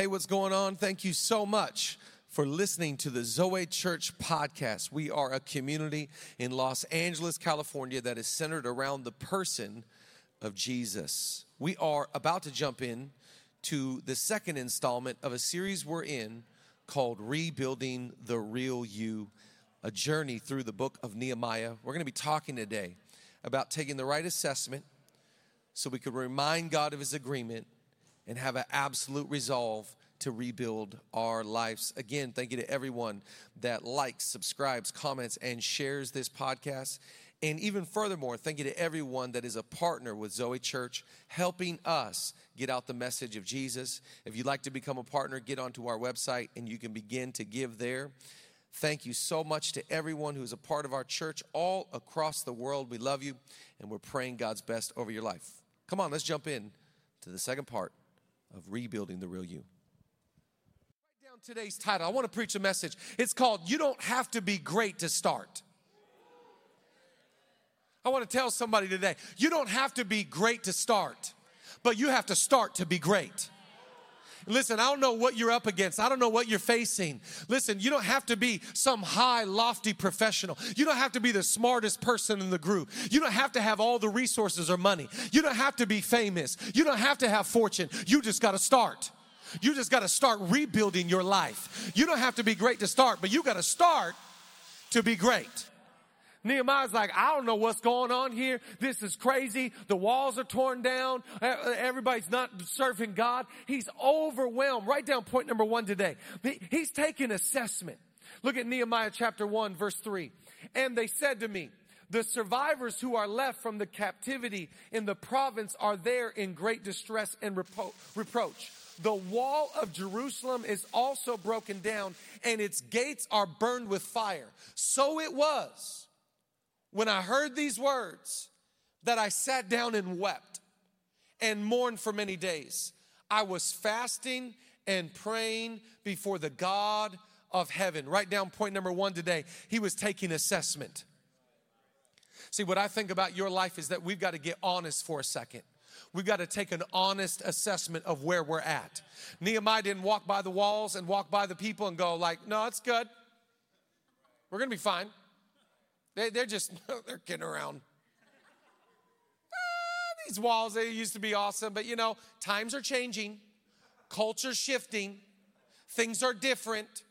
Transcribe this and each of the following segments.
Hey, what's going on? Thank you so much for listening to the Zoe Church podcast. We are a community in Los Angeles, California that is centered around the person of Jesus. We are about to jump in to the second installment of a series we're in called Rebuilding the Real You, a journey through the book of Nehemiah. We're going to be talking today about taking the right assessment so we could remind God of his agreement and have an absolute resolve to rebuild our lives. Again, thank you to everyone that likes, subscribes, comments, and shares this podcast. And even furthermore, thank you to everyone that is a partner with Zoe Church, helping us get out the message of Jesus. If you'd like to become a partner, get onto our website and you can begin to give there. Thank you so much to everyone who's a part of our church all across the world. We love you and we're praying God's best over your life. Come on, let's jump in to the second part of rebuilding the real you. Write down today's title. I want to preach a message. It's called You Don't Have to Be Great to Start. I want to tell somebody today, you don't have to be great to start, but you have to start to be great. Listen, I don't know what you're up against. I don't know what you're facing. Listen, you don't have to be some high, lofty professional. You don't have to be the smartest person in the group. You don't have to have all the resources or money. You don't have to be famous. You don't have to have fortune. You just got to start. You just got to start rebuilding your life. You don't have to be great to start, but you got to start to be great. Nehemiah's like, I don't know what's going on here. This is crazy. The walls are torn down. Everybody's not serving God. He's overwhelmed. Write down point number one today. He's taking assessment. Look at Nehemiah chapter 1, verse 3. And they said to me, the survivors who are left from the captivity in the province are there in great distress and repro- reproach. The wall of Jerusalem is also broken down and its gates are burned with fire. So it was when I heard these words that I sat down and wept and mourned for many days. I was fasting and praying before the God of heaven. Write down point number one today. He was taking assessment. See, what I think about your life is that we've got to get honest for a second. We've got to take an honest assessment of where we're at. Nehemiah didn't walk by the walls and walk by the people and go like, no, it's good. We're going to be fine. They, they're just, they're kidding around. Ah, these walls, they used to be awesome, but you know, times are changing, culture's shifting, things are different.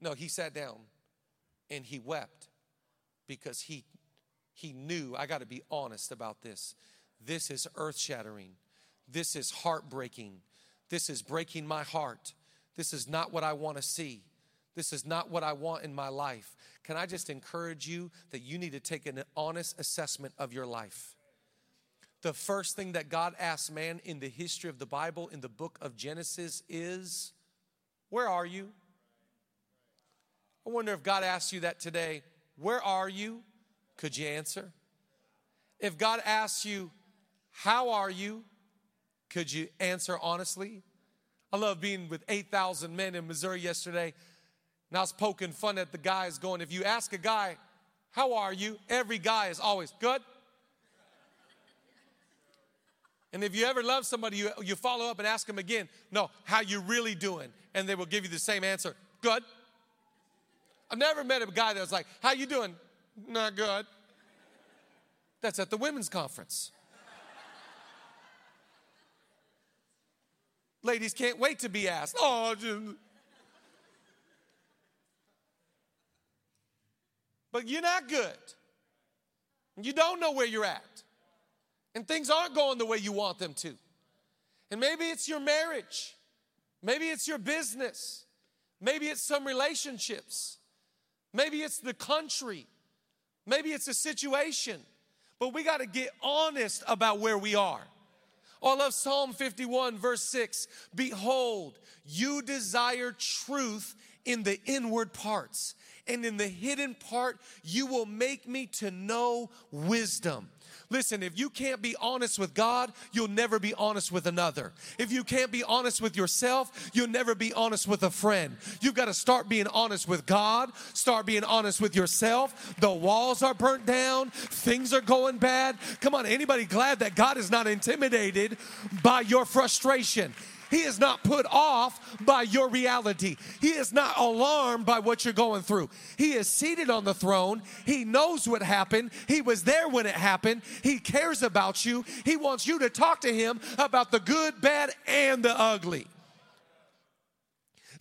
No, he sat down and he wept because he he knew I got to be honest about this. This is earth shattering. This is heartbreaking. This is breaking my heart. This is not what I want to see. This is not what I want in my life. Can I just encourage you that you need to take an honest assessment of your life? The first thing that God asks man in the history of the Bible, in the book of Genesis, is Where are you? I wonder if God asks you that today. Where are you? Could you answer? If God asks you, How are you? Could you answer honestly? I love being with 8,000 men in Missouri yesterday and I was poking fun at the guys, going, if you ask a guy, How are you? Every guy is always good. And if you ever love somebody, you, you follow up and ask them again, No, how you really doing? And they will give you the same answer Good. I've never met a guy that was like, How you doing? Not good. That's at the women's conference. Ladies can't wait to be asked. Oh, but you're not good. You don't know where you're at. And things aren't going the way you want them to. And maybe it's your marriage. Maybe it's your business. Maybe it's some relationships. Maybe it's the country. Maybe it's a situation. But we got to get honest about where we are. I love Psalm 51, verse 6. Behold, you desire truth in the inward parts and in the hidden part, you will make me to know wisdom. Listen, if you can't be honest with God, you'll never be honest with another. If you can't be honest with yourself, you'll never be honest with a friend. You've got to start being honest with God, start being honest with yourself. The walls are burnt down, things are going bad. Come on, anybody glad that God is not intimidated by your frustration? He is not put off by your reality. He is not alarmed by what you're going through. He is seated on the throne. He knows what happened. He was there when it happened. He cares about you. He wants you to talk to him about the good, bad, and the ugly.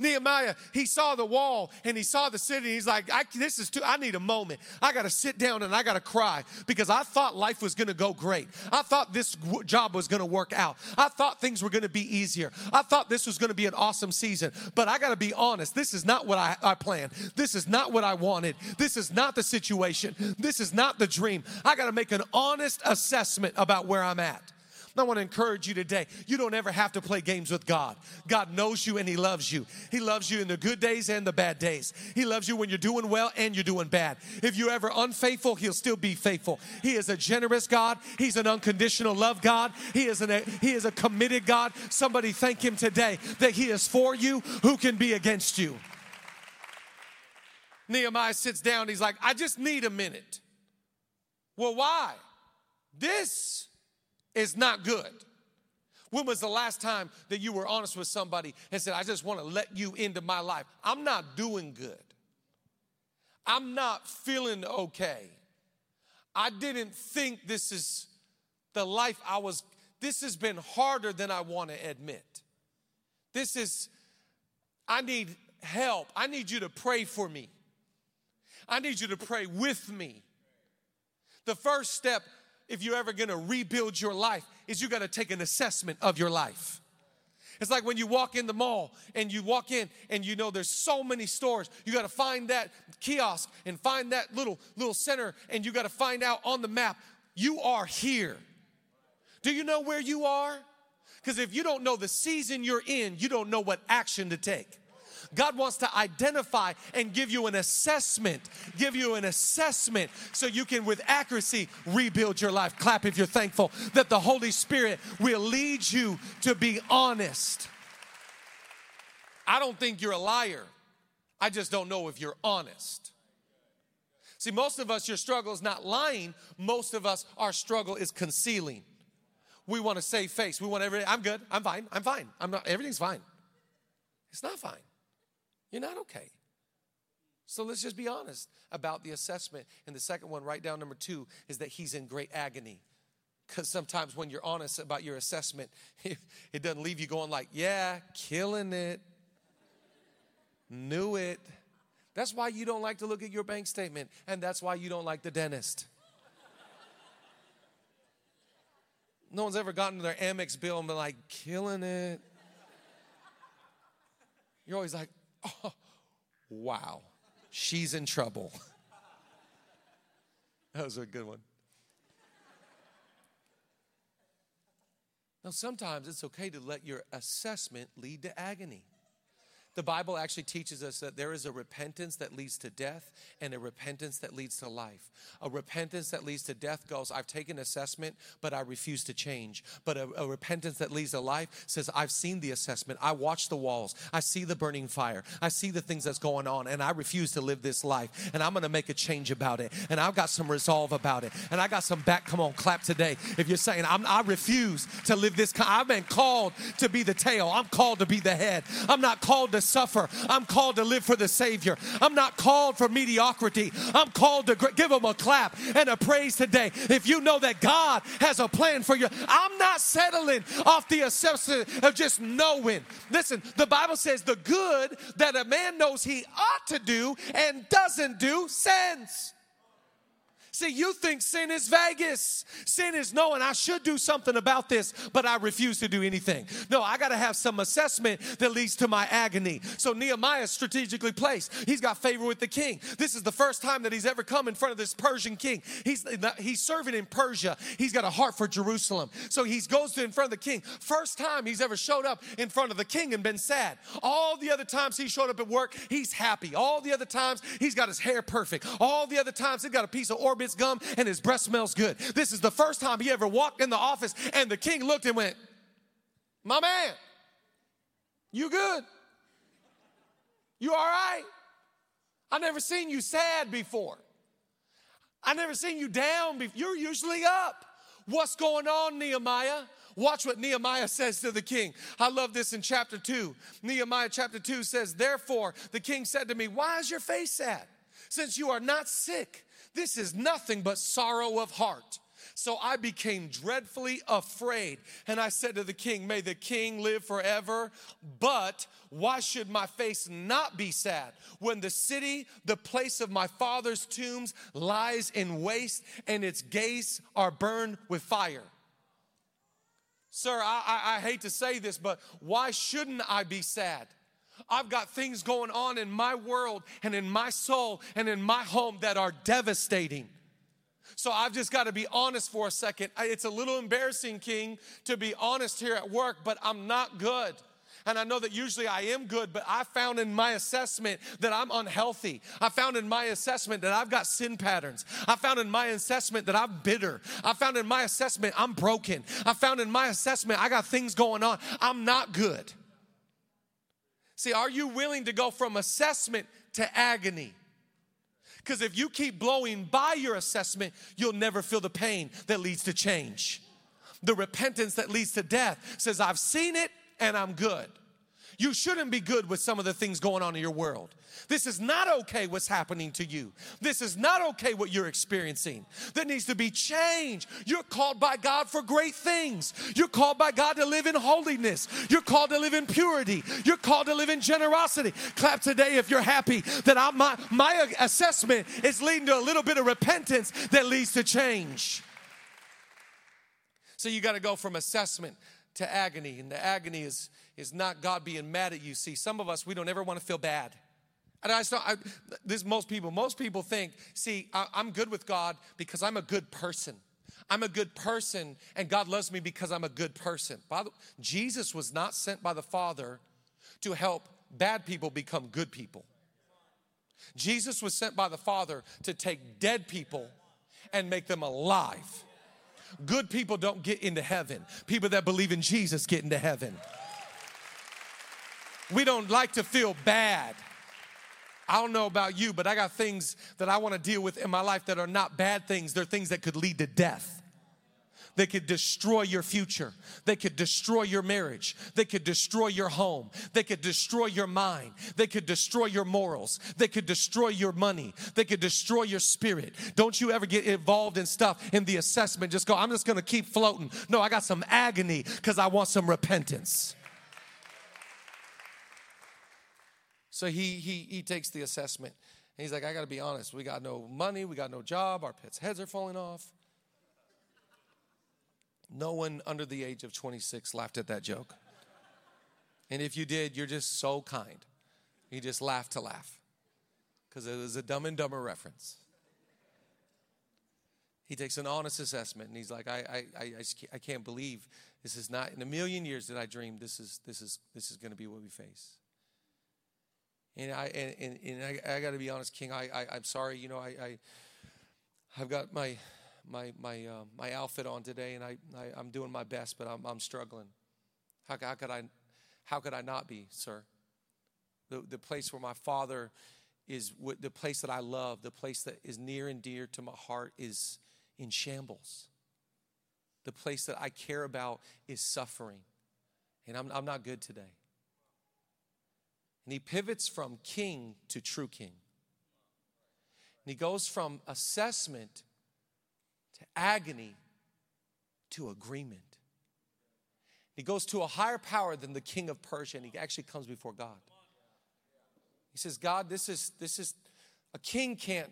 Nehemiah, he saw the wall and he saw the city. he's like, this is too, I need a moment. I got to sit down and I got to cry because I thought life was going to go great. I thought this job was going to work out. I thought things were going to be easier. I thought this was going to be an awesome season. But I got to be honest, this is not what I, I planned. This is not what I wanted. This is not the situation. This is not the dream. I got to make an honest assessment about where I'm at. I want to encourage you today. You don't ever have to play games with God. God knows you and He loves you. He loves you in the good days and the bad days. He loves you when you're doing well and you're doing bad. If you're ever unfaithful, He'll still be faithful. He is a generous God. He's an unconditional love God. He is, an, he is a committed God. Somebody thank Him today that He is for you. Who can be against you? Nehemiah sits down. He's like, I just need a minute. Well, why? This is not good. When was the last time that you were honest with somebody and said, I just want to let you into my life? I'm not doing good. I'm not feeling okay. I didn't think this is the life I was, this has been harder than I want to admit. This is, I need help. I need you to pray for me. I need you to pray with me. The first step if you're ever gonna rebuild your life, is you gotta take an assessment of your life. It's like when you walk in the mall and you walk in and you know there's so many stores. You got to find that kiosk and find that little little center and you got to find out on the map you are here. Do you know where you are? Cuz if you don't know the season you're in, you don't know what action to take. God wants to identify and give you an assessment, give you an assessment so you can, with accuracy, rebuild your life. Clap if you're thankful that the Holy Spirit will lead you to be honest. I don't think you're a liar. I just don't know if you're honest. See, most of us, your struggle is not lying. Most of us, our struggle is concealing. We want to save face. We want everything. I'm good. I'm fine. I'm fine. I'm not. Everything's fine. It's not fine. You're not okay. So let's just be honest about the assessment. And the second one, write down number two, is that he's in great agony. Because sometimes when you're honest about your assessment, it doesn't leave you going like, yeah, killing it, knew it. That's why you don't like to look at your bank statement, and that's why you don't like the dentist. No one's ever gotten their Amex bill and been like, killing it. You're always like, oh, wow, she's in trouble. that was a good one. Now, sometimes it's okay to let your assessment lead to agony. The Bible actually teaches us that there is a repentance that leads to death and a repentance that leads to life. A repentance that leads to death goes, I've taken assessment, but I refuse to change. But a, a repentance that leads to life says, I've seen the assessment. I watch the walls. I see the burning fire. I see the things that's going on, and I refuse to live this life. And I'm going to make a change about it. And I've got some resolve about it. And I got some back. Come on, clap today. If you're saying, i refuse to live this, I've been called to be the tail. I'm called to be the head. I'm not called to suffer. I'm called to live for the Savior. I'm not called for mediocrity. I'm called to give them a clap and a praise today. If you know that God has a plan for you, I'm not settling off the assessment of just knowing. Listen, the Bible says the good that a man knows he ought to do and doesn't do sins. See, you think sin is Vegas. Sin is knowing I should do something about this, but I refuse to do anything. No, I got to have some assessment that leads to my agony. So Nehemiah is strategically placed. He's got favor with the king. This is the first time that he's ever come in front of this Persian king. He's, he's serving in Persia. He's got a heart for Jerusalem. So he goes to in front of the king. First time he's ever showed up in front of the king and been sad. All the other times he showed up at work, he's happy. All the other times he's got his hair perfect. All the other times he's got a piece of orbit gum and his breath smells good. This is the first time he ever walked in the office and the king looked and went, My man, you good? You all right? I never seen you sad before. I never seen you down before. You're usually up. What's going on, Nehemiah? Watch what Nehemiah says to the king. I love this in chapter 2. Nehemiah chapter 2 says, Therefore, the king said to me, Why is your face sad? Since you are not sick, this is nothing but sorrow of heart. So I became dreadfully afraid. And I said to the king, May the king live forever. But why should my face not be sad when the city, the place of my father's tombs, lies in waste and its gates are burned with fire? Sir, I, I, I hate to say this, but why shouldn't I be sad? I've got things going on in my world and in my soul and in my home that are devastating. So I've just got to be honest for a second. It's a little embarrassing, King, to be honest here at work, but I'm not good. And I know that usually I am good, but I found in my assessment that I'm unhealthy. I found in my assessment that I've got sin patterns. I found in my assessment that I'm bitter. I found in my assessment I'm broken. I found in my assessment I got things going on. I'm not good. See, are you willing to go from assessment to agony? Because if you keep blowing by your assessment, you'll never feel the pain that leads to change. The repentance that leads to death says, I've seen it, and I'm good. You shouldn't be good with some of the things going on in your world. This is not okay what's happening to you. This is not okay what you're experiencing. There needs to be change. You're called by God for great things. You're called by God to live in holiness. You're called to live in purity. You're called to live in generosity. Clap today if you're happy that I, my, my assessment is leading to a little bit of repentance that leads to change. So you got to go from assessment to agony. And the agony is, is not God being mad at you. See, some of us, we don't ever want to feel bad. And I, I this most people, most people think, see, I, I'm good with God because I'm a good person. I'm a good person and God loves me because I'm a good person. By the, Jesus was not sent by the Father to help bad people become good people. Jesus was sent by the Father to take dead people and make them alive. Good people don't get into heaven. People that believe in Jesus get into heaven. We don't like to feel bad. I don't know about you, but I got things that I want to deal with in my life that are not bad things. They're things that could lead to death. They could destroy your future. They could destroy your marriage. They could destroy your home. They could destroy your mind. They could destroy your morals. They could destroy your money. They could destroy your spirit. Don't you ever get involved in stuff in the assessment. Just go, I'm just going to keep floating. No, I got some agony because I want some repentance. So he, he, he takes the assessment. And he's like, I got to be honest. We got no money. We got no job. Our pets' heads are falling off. No one under the age of 26 laughed at that joke. And if you did, you're just so kind. You just laughed to laugh because it was a dumb and dumber reference. He takes an honest assessment and he's like, I, I, I, I can't believe this is not in a million years that I dreamed this is, this is, this is going to be what we face. And I, and, and, and I, I got to be honest, King, I, I, I'm sorry, you know, I, I, I've got my, my my uh, my outfit on today, and I, I am doing my best, but I'm I'm struggling. How, how could I how could I not be, sir? The the place where my father is the place that I love, the place that is near and dear to my heart is in shambles. The place that I care about is suffering, and I'm I'm not good today. And he pivots from king to true king. And he goes from assessment agony to agreement. He goes to a higher power than the king of Persia and he actually comes before God. He says, God, this is, this is, a king can't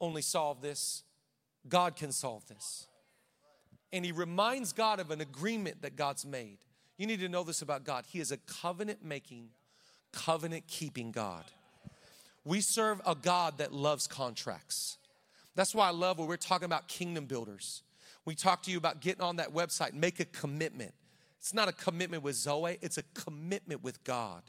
only solve this, God can solve this. And he reminds God of an agreement that God's made. You need to know this about God. He is a covenant making, covenant keeping God. We serve a God that loves contracts. That's why I love when we're talking about kingdom builders. We talk to you about getting on that website, make a commitment. It's not a commitment with Zoe, it's a commitment with God.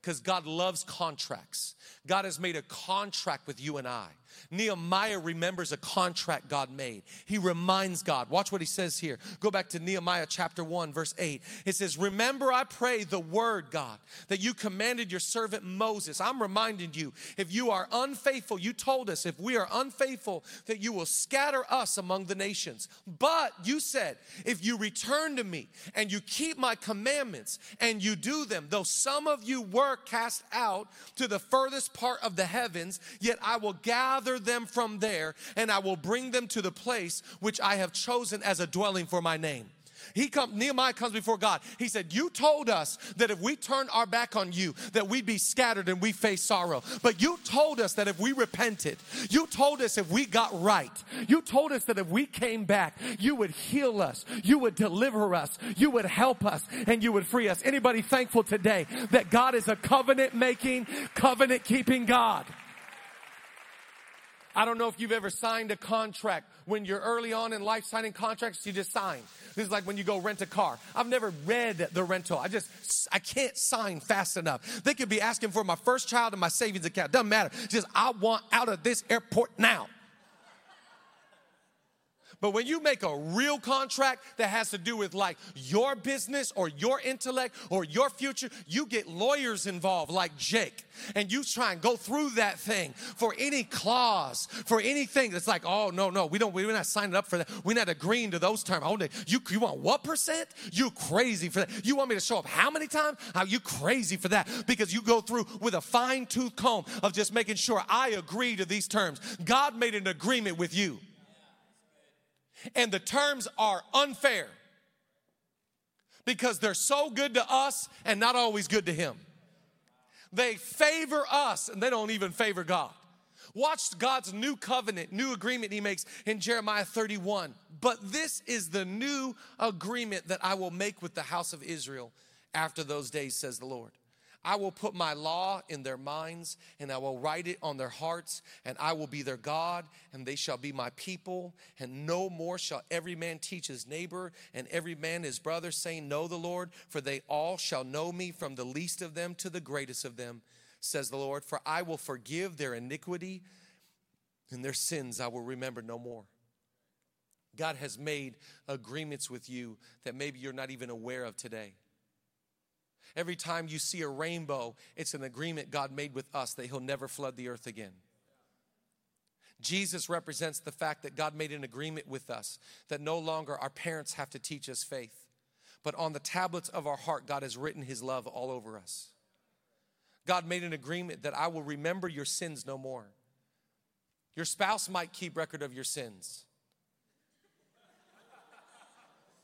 Because God loves contracts. God has made a contract with you and I. Nehemiah remembers a contract God made. He reminds God. Watch what he says here. Go back to Nehemiah chapter 1, verse 8. It says, Remember, I pray, the word, God, that you commanded your servant Moses. I'm reminding you, if you are unfaithful, you told us, if we are unfaithful, that you will scatter us among the nations. But you said, if you return to me and you keep my commandments and you do them, though some of you were cast out to the furthest part of the heavens, yet I will gather gather them from there, and I will bring them to the place which I have chosen as a dwelling for my name. He come, Nehemiah comes before God. He said, You told us that if we turned our back on you, that we'd be scattered and we face sorrow. But you told us that if we repented, you told us if we got right, you told us that if we came back, you would heal us, you would deliver us, you would help us, and you would free us. Anybody thankful today that God is a covenant making, covenant keeping God? I don't know if you've ever signed a contract when you're early on in life signing contracts, you just sign. This is like when you go rent a car. I've never read the rental. I just, I can't sign fast enough. They could be asking for my first child and my savings account. Doesn't matter. Just, I want out of this airport now. But when you make a real contract that has to do with like your business or your intellect or your future, you get lawyers involved like Jake. And you try and go through that thing for any clause, for anything that's like, oh no, no, we don't, we're not signing up for that. We're not agreeing to those terms. You, you want what percent? You crazy for that. You want me to show up how many times? Are you crazy for that? Because you go through with a fine tooth comb of just making sure I agree to these terms. God made an agreement with you and the terms are unfair because they're so good to us and not always good to Him. They favor us and they don't even favor God. Watch God's new covenant, new agreement He makes in Jeremiah 31. But this is the new agreement that I will make with the house of Israel after those days, says the Lord. I will put my law in their minds, and I will write it on their hearts, and I will be their God, and they shall be my people. And no more shall every man teach his neighbor, and every man his brother, saying, Know the Lord, for they all shall know me, from the least of them to the greatest of them, says the Lord. For I will forgive their iniquity, and their sins I will remember no more. God has made agreements with you that maybe you're not even aware of today. Every time you see a rainbow, it's an agreement God made with us that He'll never flood the earth again. Jesus represents the fact that God made an agreement with us that no longer our parents have to teach us faith, but on the tablets of our heart, God has written His love all over us. God made an agreement that I will remember your sins no more. Your spouse might keep record of your sins.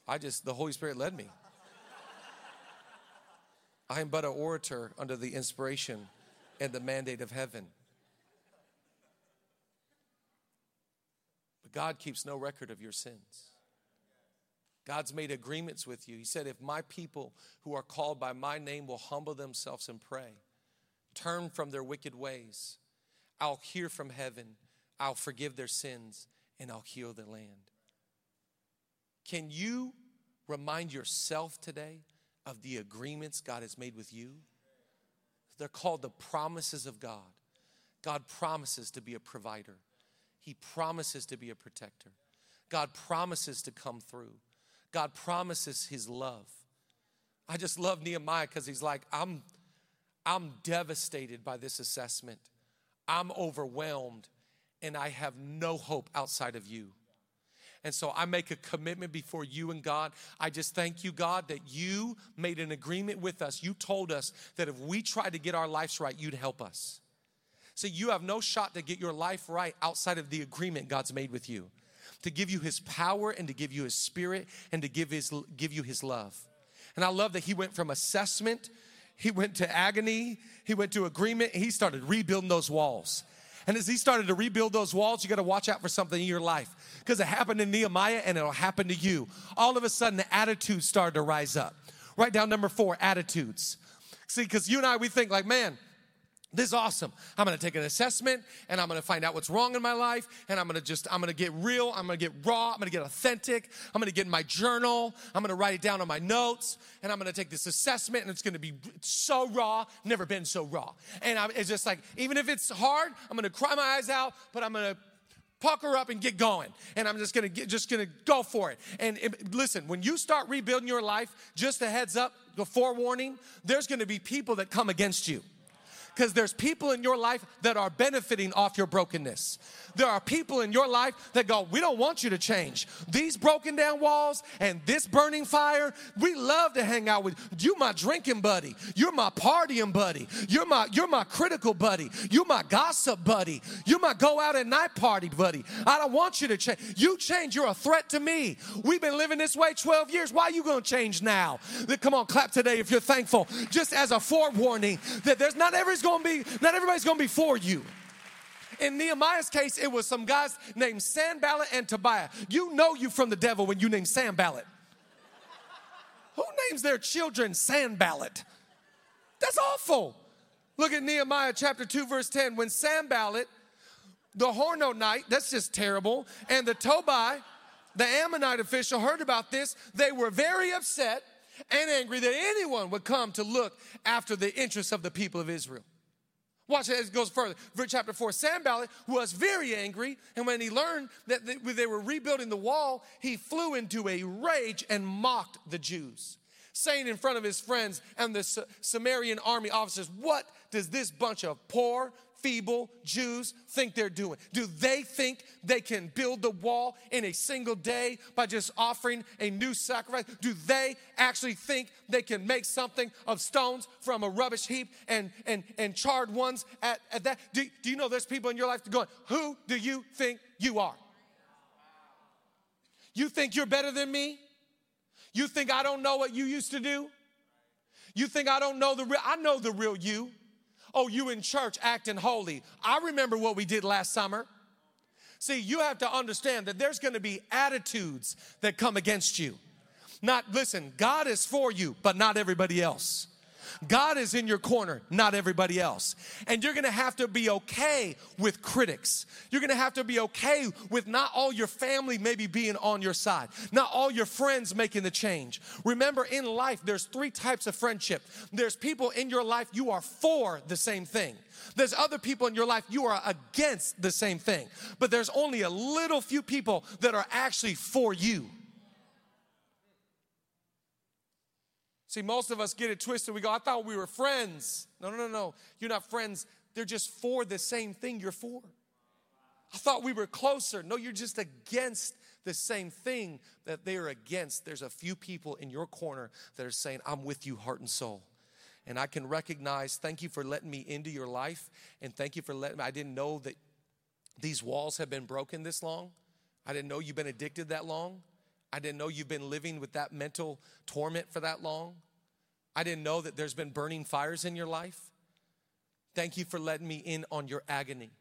I just, the Holy Spirit led me. I am but an orator under the inspiration and the mandate of heaven. But God keeps no record of your sins. God's made agreements with you. He said, If my people who are called by my name will humble themselves and pray, turn from their wicked ways, I'll hear from heaven, I'll forgive their sins, and I'll heal the land. Can you remind yourself today of the agreements God has made with you. They're called the promises of God. God promises to be a provider, He promises to be a protector. God promises to come through. God promises His love. I just love Nehemiah because he's like, I'm, I'm devastated by this assessment. I'm overwhelmed, and I have no hope outside of you. And so I make a commitment before you and God. I just thank you, God, that you made an agreement with us. You told us that if we tried to get our lives right, you'd help us. So you have no shot to get your life right outside of the agreement God's made with you. To give you his power and to give you his spirit and to give his give you his love. And I love that he went from assessment, he went to agony, he went to agreement, he started rebuilding those walls. And as he started to rebuild those walls, you got to watch out for something in your life because it happened in Nehemiah and it'll happen to you. All of a sudden, the attitudes started to rise up. Write down number four attitudes. See, because you and I, we think like, man, this is awesome. I'm gonna take an assessment and I'm gonna find out what's wrong in my life and I'm gonna just, I'm gonna get real, I'm gonna get raw, I'm gonna get authentic, I'm gonna get in my journal, I'm gonna write it down on my notes and I'm gonna take this assessment and it's gonna be so raw, never been so raw. And I'm, it's just like, even if it's hard, I'm gonna cry my eyes out, but I'm gonna pucker up and get going and i'm just gonna get, just gonna go for it and it, listen when you start rebuilding your life just a heads up the forewarning there's gonna be people that come against you because there's people in your life that are benefiting off your brokenness. There are people in your life that go, We don't want you to change. These broken down walls and this burning fire, we love to hang out with you, my drinking buddy. You're my partying buddy. You're my you're my critical buddy. You're my gossip buddy. You're my go out at night party buddy. I don't want you to change. You change, you're a threat to me. We've been living this way 12 years. Why are you gonna change now? Come on, clap today if you're thankful. Just as a forewarning that there's not everybody's gonna be, not everybody's gonna be for you. In Nehemiah's case, it was some guys named Sanballat and Tobiah. You know you from the devil when you name Sanballat. Who names their children Sanballat? That's awful. Look at Nehemiah chapter 2, verse 10. When Sanballat, the Horonite, that's just terrible, and the Tobiah, the Ammonite official, heard about this, they were very upset and angry that anyone would come to look after the interests of the people of Israel. Watch it, it goes further. Verse chapter 4 Sanballat was very angry, and when he learned that they were rebuilding the wall, he flew into a rage and mocked the Jews, saying in front of his friends and the Samarian army officers, What does this bunch of poor, feeble Jews think they're doing? Do they think they can build the wall in a single day by just offering a new sacrifice? Do they actually think they can make something of stones from a rubbish heap and, and, and charred ones at, at that? Do, do you know there's people in your life going, Who do you think you are? You think you're better than me? You think I don't know what you used to do? You think I don't know the real? I know the real you. Oh, you in church acting holy. I remember what we did last summer. See, you have to understand that there's going to be attitudes that come against you. Not, listen, God is for you, but not everybody else. God is in your corner, not everybody else. And you're gonna have to be okay with critics. You're gonna have to be okay with not all your family maybe being on your side, not all your friends making the change. Remember, in life, there's three types of friendship there's people in your life you are for the same thing. There's other people in your life you are against the same thing. But there's only a little few people that are actually for you. See, most of us get it twisted. We go, I thought we were friends. No, no, no, no. You're not friends. They're just for the same thing you're for. I thought we were closer. No, you're just against the same thing that they are against. There's a few people in your corner that are saying, I'm with you, heart and soul. And I can recognize, thank you for letting me into your life. And thank you for letting me, I didn't know that these walls have been broken this long. I didn't know you've been addicted that long. I didn't know you've been living with that mental torment for that long. I didn't know that there's been burning fires in your life. Thank you for letting me in on your agony.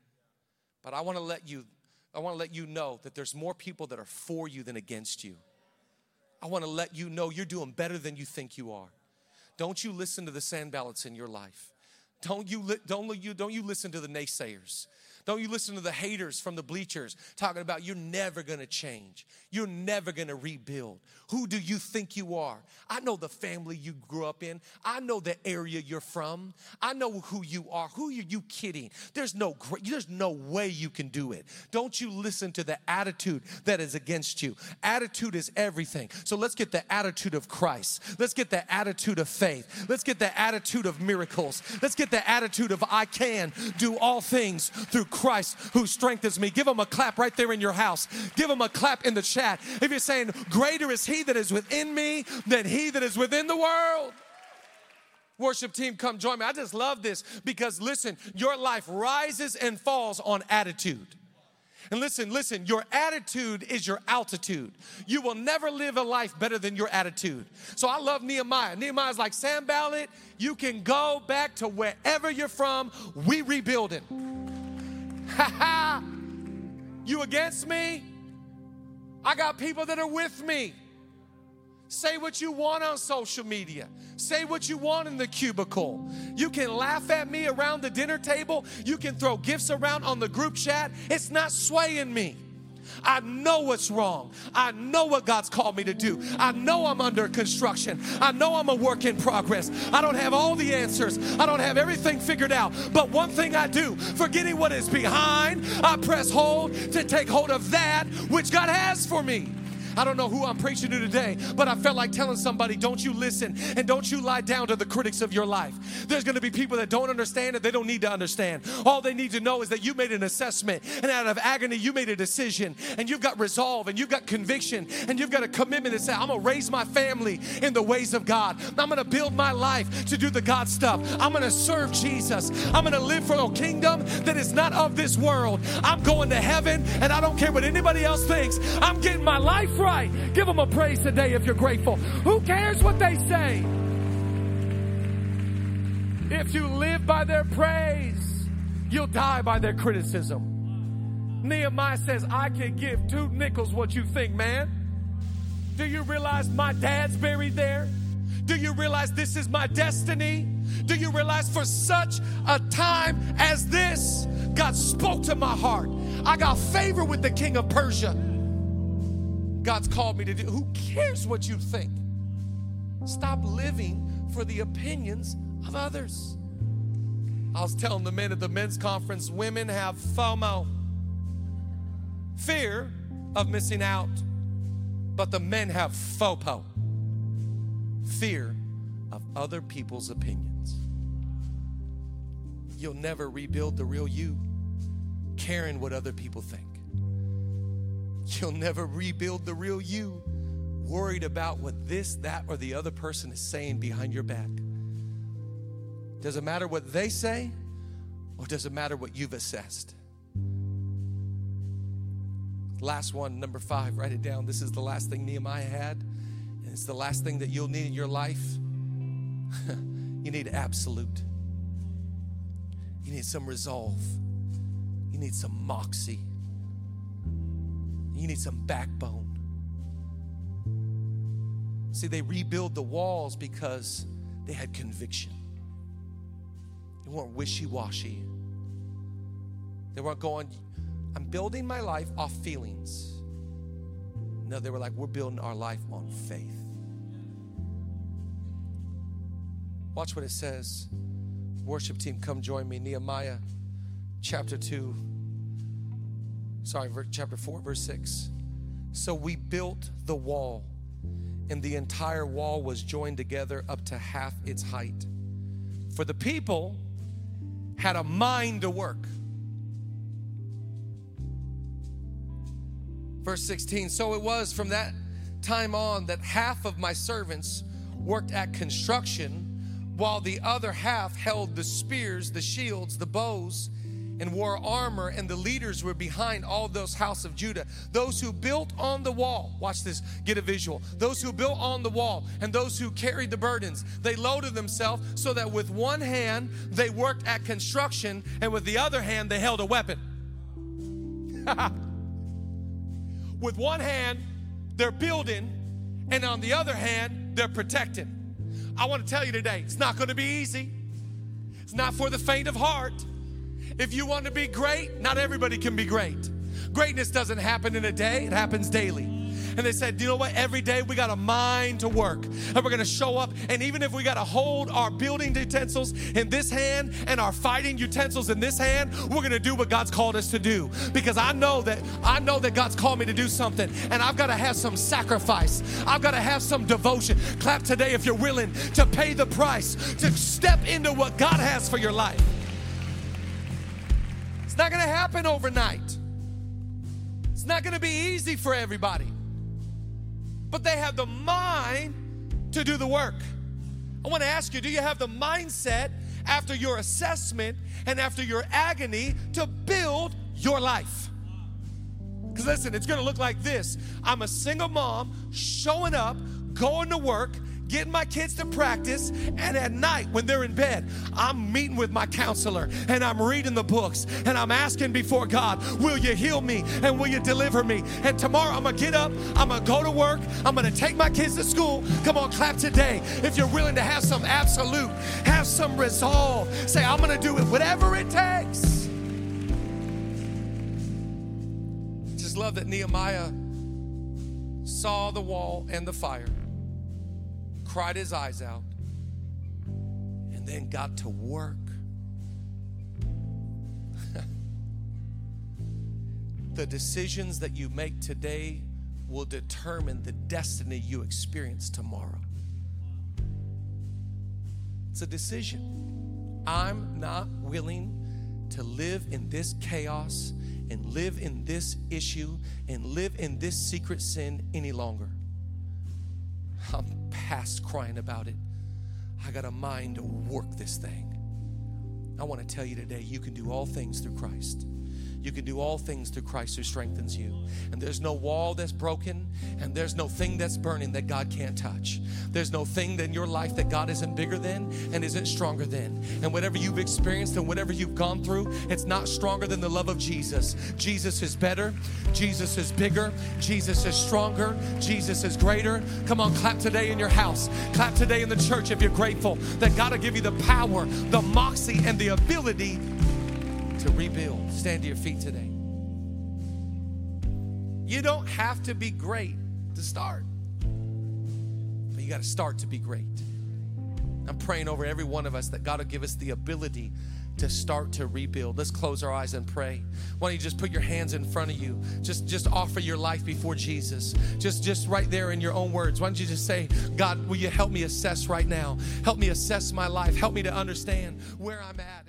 But I want to let you I want to let you know that there's more people that are for you than against you. I want to let you know you're doing better than you think you are. Don't you listen to the Sanballats in your life. Don't you, don't, you, don't you listen to the naysayers. Don't you listen to the haters from the bleachers talking about you're never gonna change. You're never gonna rebuild. Who do you think you are? I know the family you grew up in. I know the area you're from. I know who you are. Who are you kidding? There's no there's no way you can do it. Don't you listen to the attitude that is against you. Attitude is everything. So let's get the attitude of Christ. Let's get the attitude of faith. Let's get the attitude of miracles. Let's get the attitude of I can do all things through Christ who strengthens me. Give them a clap right there in your house. Give them a clap in the chat. If you're saying, Greater is He that is within me than He that is within the world. Worship team, come join me. I just love this because listen, your life rises and falls on attitude. And listen, listen, your attitude is your altitude. You will never live a life better than your attitude. So I love Nehemiah. Nehemiah's like Sanballat, you can go back to wherever you're from. We rebuilding. you against me? I got people that are with me. Say what you want on social media. Say what you want in the cubicle. You can laugh at me around the dinner table. You can throw gifts around on the group chat. It's not swaying me. I know what's wrong. I know what God's called me to do. I know I'm under construction. I know I'm a work in progress. I don't have all the answers. I don't have everything figured out. But one thing I do, forgetting what is behind, I press hold to take hold of that which God has for me. I don't know who I'm preaching to today, but I felt like telling somebody, don't you listen and don't you lie down to the critics of your life. There's going to be people that don't understand and they don't need to understand. All they need to know is that you made an assessment and out of agony, you made a decision and you've got resolve and you've got conviction and you've got a commitment to say, I'm going to raise my family in the ways of God. I'm going to build my life to do the God stuff. I'm going to serve Jesus. I'm going to live for a kingdom that is not of this world. I'm going to heaven and I don't care what anybody else thinks. I'm getting my life right right. Give them a praise today if you're grateful. Who cares what they say? If you live by their praise, you'll die by their criticism. Nehemiah says, I can give two nickels what you think, man. Do you realize my dad's buried there? Do you realize this is my destiny? Do you realize for such a time as this, God spoke to my heart? I got favor with the king of Persia. God's called me to do. Who cares what you think? Stop living for the opinions of others. I was telling the men at the men's conference women have FOMO, fear of missing out, but the men have FOPO, fear of other people's opinions. You'll never rebuild the real you caring what other people think. You'll never rebuild the real you worried about what this, that, or the other person is saying behind your back. Does it matter what they say, or does it matter what you've assessed? Last one, number five, write it down. This is the last thing Nehemiah had, and it's the last thing that you'll need in your life. you need absolute. You need some resolve. You need some moxie. You need some backbone. See, they rebuild the walls because they had conviction. They weren't wishy washy. They weren't going, I'm building my life off feelings. No, they were like, we're building our life on faith. Watch what it says. Worship team, come join me. Nehemiah chapter 2 sorry, chapter 4, verse 6. So we built the wall, and the entire wall was joined together up to half its height. For the people had a mind to work. Verse 16 So it was from that time on that half of my servants worked at construction, while the other half held the spears, the shields, the bows, and wore armor, and the leaders were behind all those house of Judah. Those who built on the wall, watch this, get a visual. Those who built on the wall and those who carried the burdens, they loaded themselves so that with one hand they worked at construction, and with the other hand they held a weapon. with one hand they're building, and on the other hand they're protecting. I want to tell you today, it's not going to be easy. It's not for the faint of heart. If you want to be great, not everybody can be great. Greatness doesn't happen in a day, it happens daily. And they said, you know what? Every day we got a mind to work. And we're going to show up. And even if we got to hold our building utensils in this hand and our fighting utensils in this hand, we're going to do what God's called us to do. Because I know that I know that God's called me to do something. And I've got to have some sacrifice. I've got to have some devotion. Clap today if you're willing to pay the price, to step into what God has for your life not going to happen overnight. It's not going to be easy for everybody. But they have the mind to do the work. I want to ask you do you have the mindset after your assessment and after your agony to build your life? Because listen, it's going to look like this I'm a single mom showing up, going to work, getting my kids to practice, and at night when they're in bed, I'm meeting with my counselor and I'm reading the books and I'm asking before God, Will you heal me and will you deliver me? And tomorrow I'm gonna get up, I'm gonna go to work, I'm gonna take my kids to school. Come on, clap today. If you're willing to have some absolute, have some resolve, say, I'm gonna do it, whatever it takes. Just love that Nehemiah saw the wall and the fire, cried his eyes out, and then got to work. the decisions that you make today will determine the destiny you experience tomorrow. It's a decision. I'm not willing to live in this chaos and live in this issue and live in this secret sin any longer. I'm past crying about it. I got a mind to work this thing. I want to tell you today you can do all things through Christ. You can do all things through Christ who strengthens you. And there's no wall that's broken, and there's no thing that's burning that God can't touch. There's no thing in your life that God isn't bigger than and isn't stronger than. And whatever you've experienced and whatever you've gone through, it's not stronger than the love of Jesus. Jesus is better, Jesus is bigger, Jesus is stronger, Jesus is greater. Come on, clap today in your house, clap today in the church if you're grateful that God will give you the power, the moxie, and the ability to rebuild. Stand to your feet today. You don't have to be great to start, but you got to start to be great. I'm praying over every one of us that God will give us the ability to start to rebuild. Let's close our eyes and pray. Why don't you just put your hands in front of you? Just just offer your life before Jesus. Just just right there in your own words. Why don't you just say, God, will you help me assess right now? Help me assess my life. Help me to understand where I'm at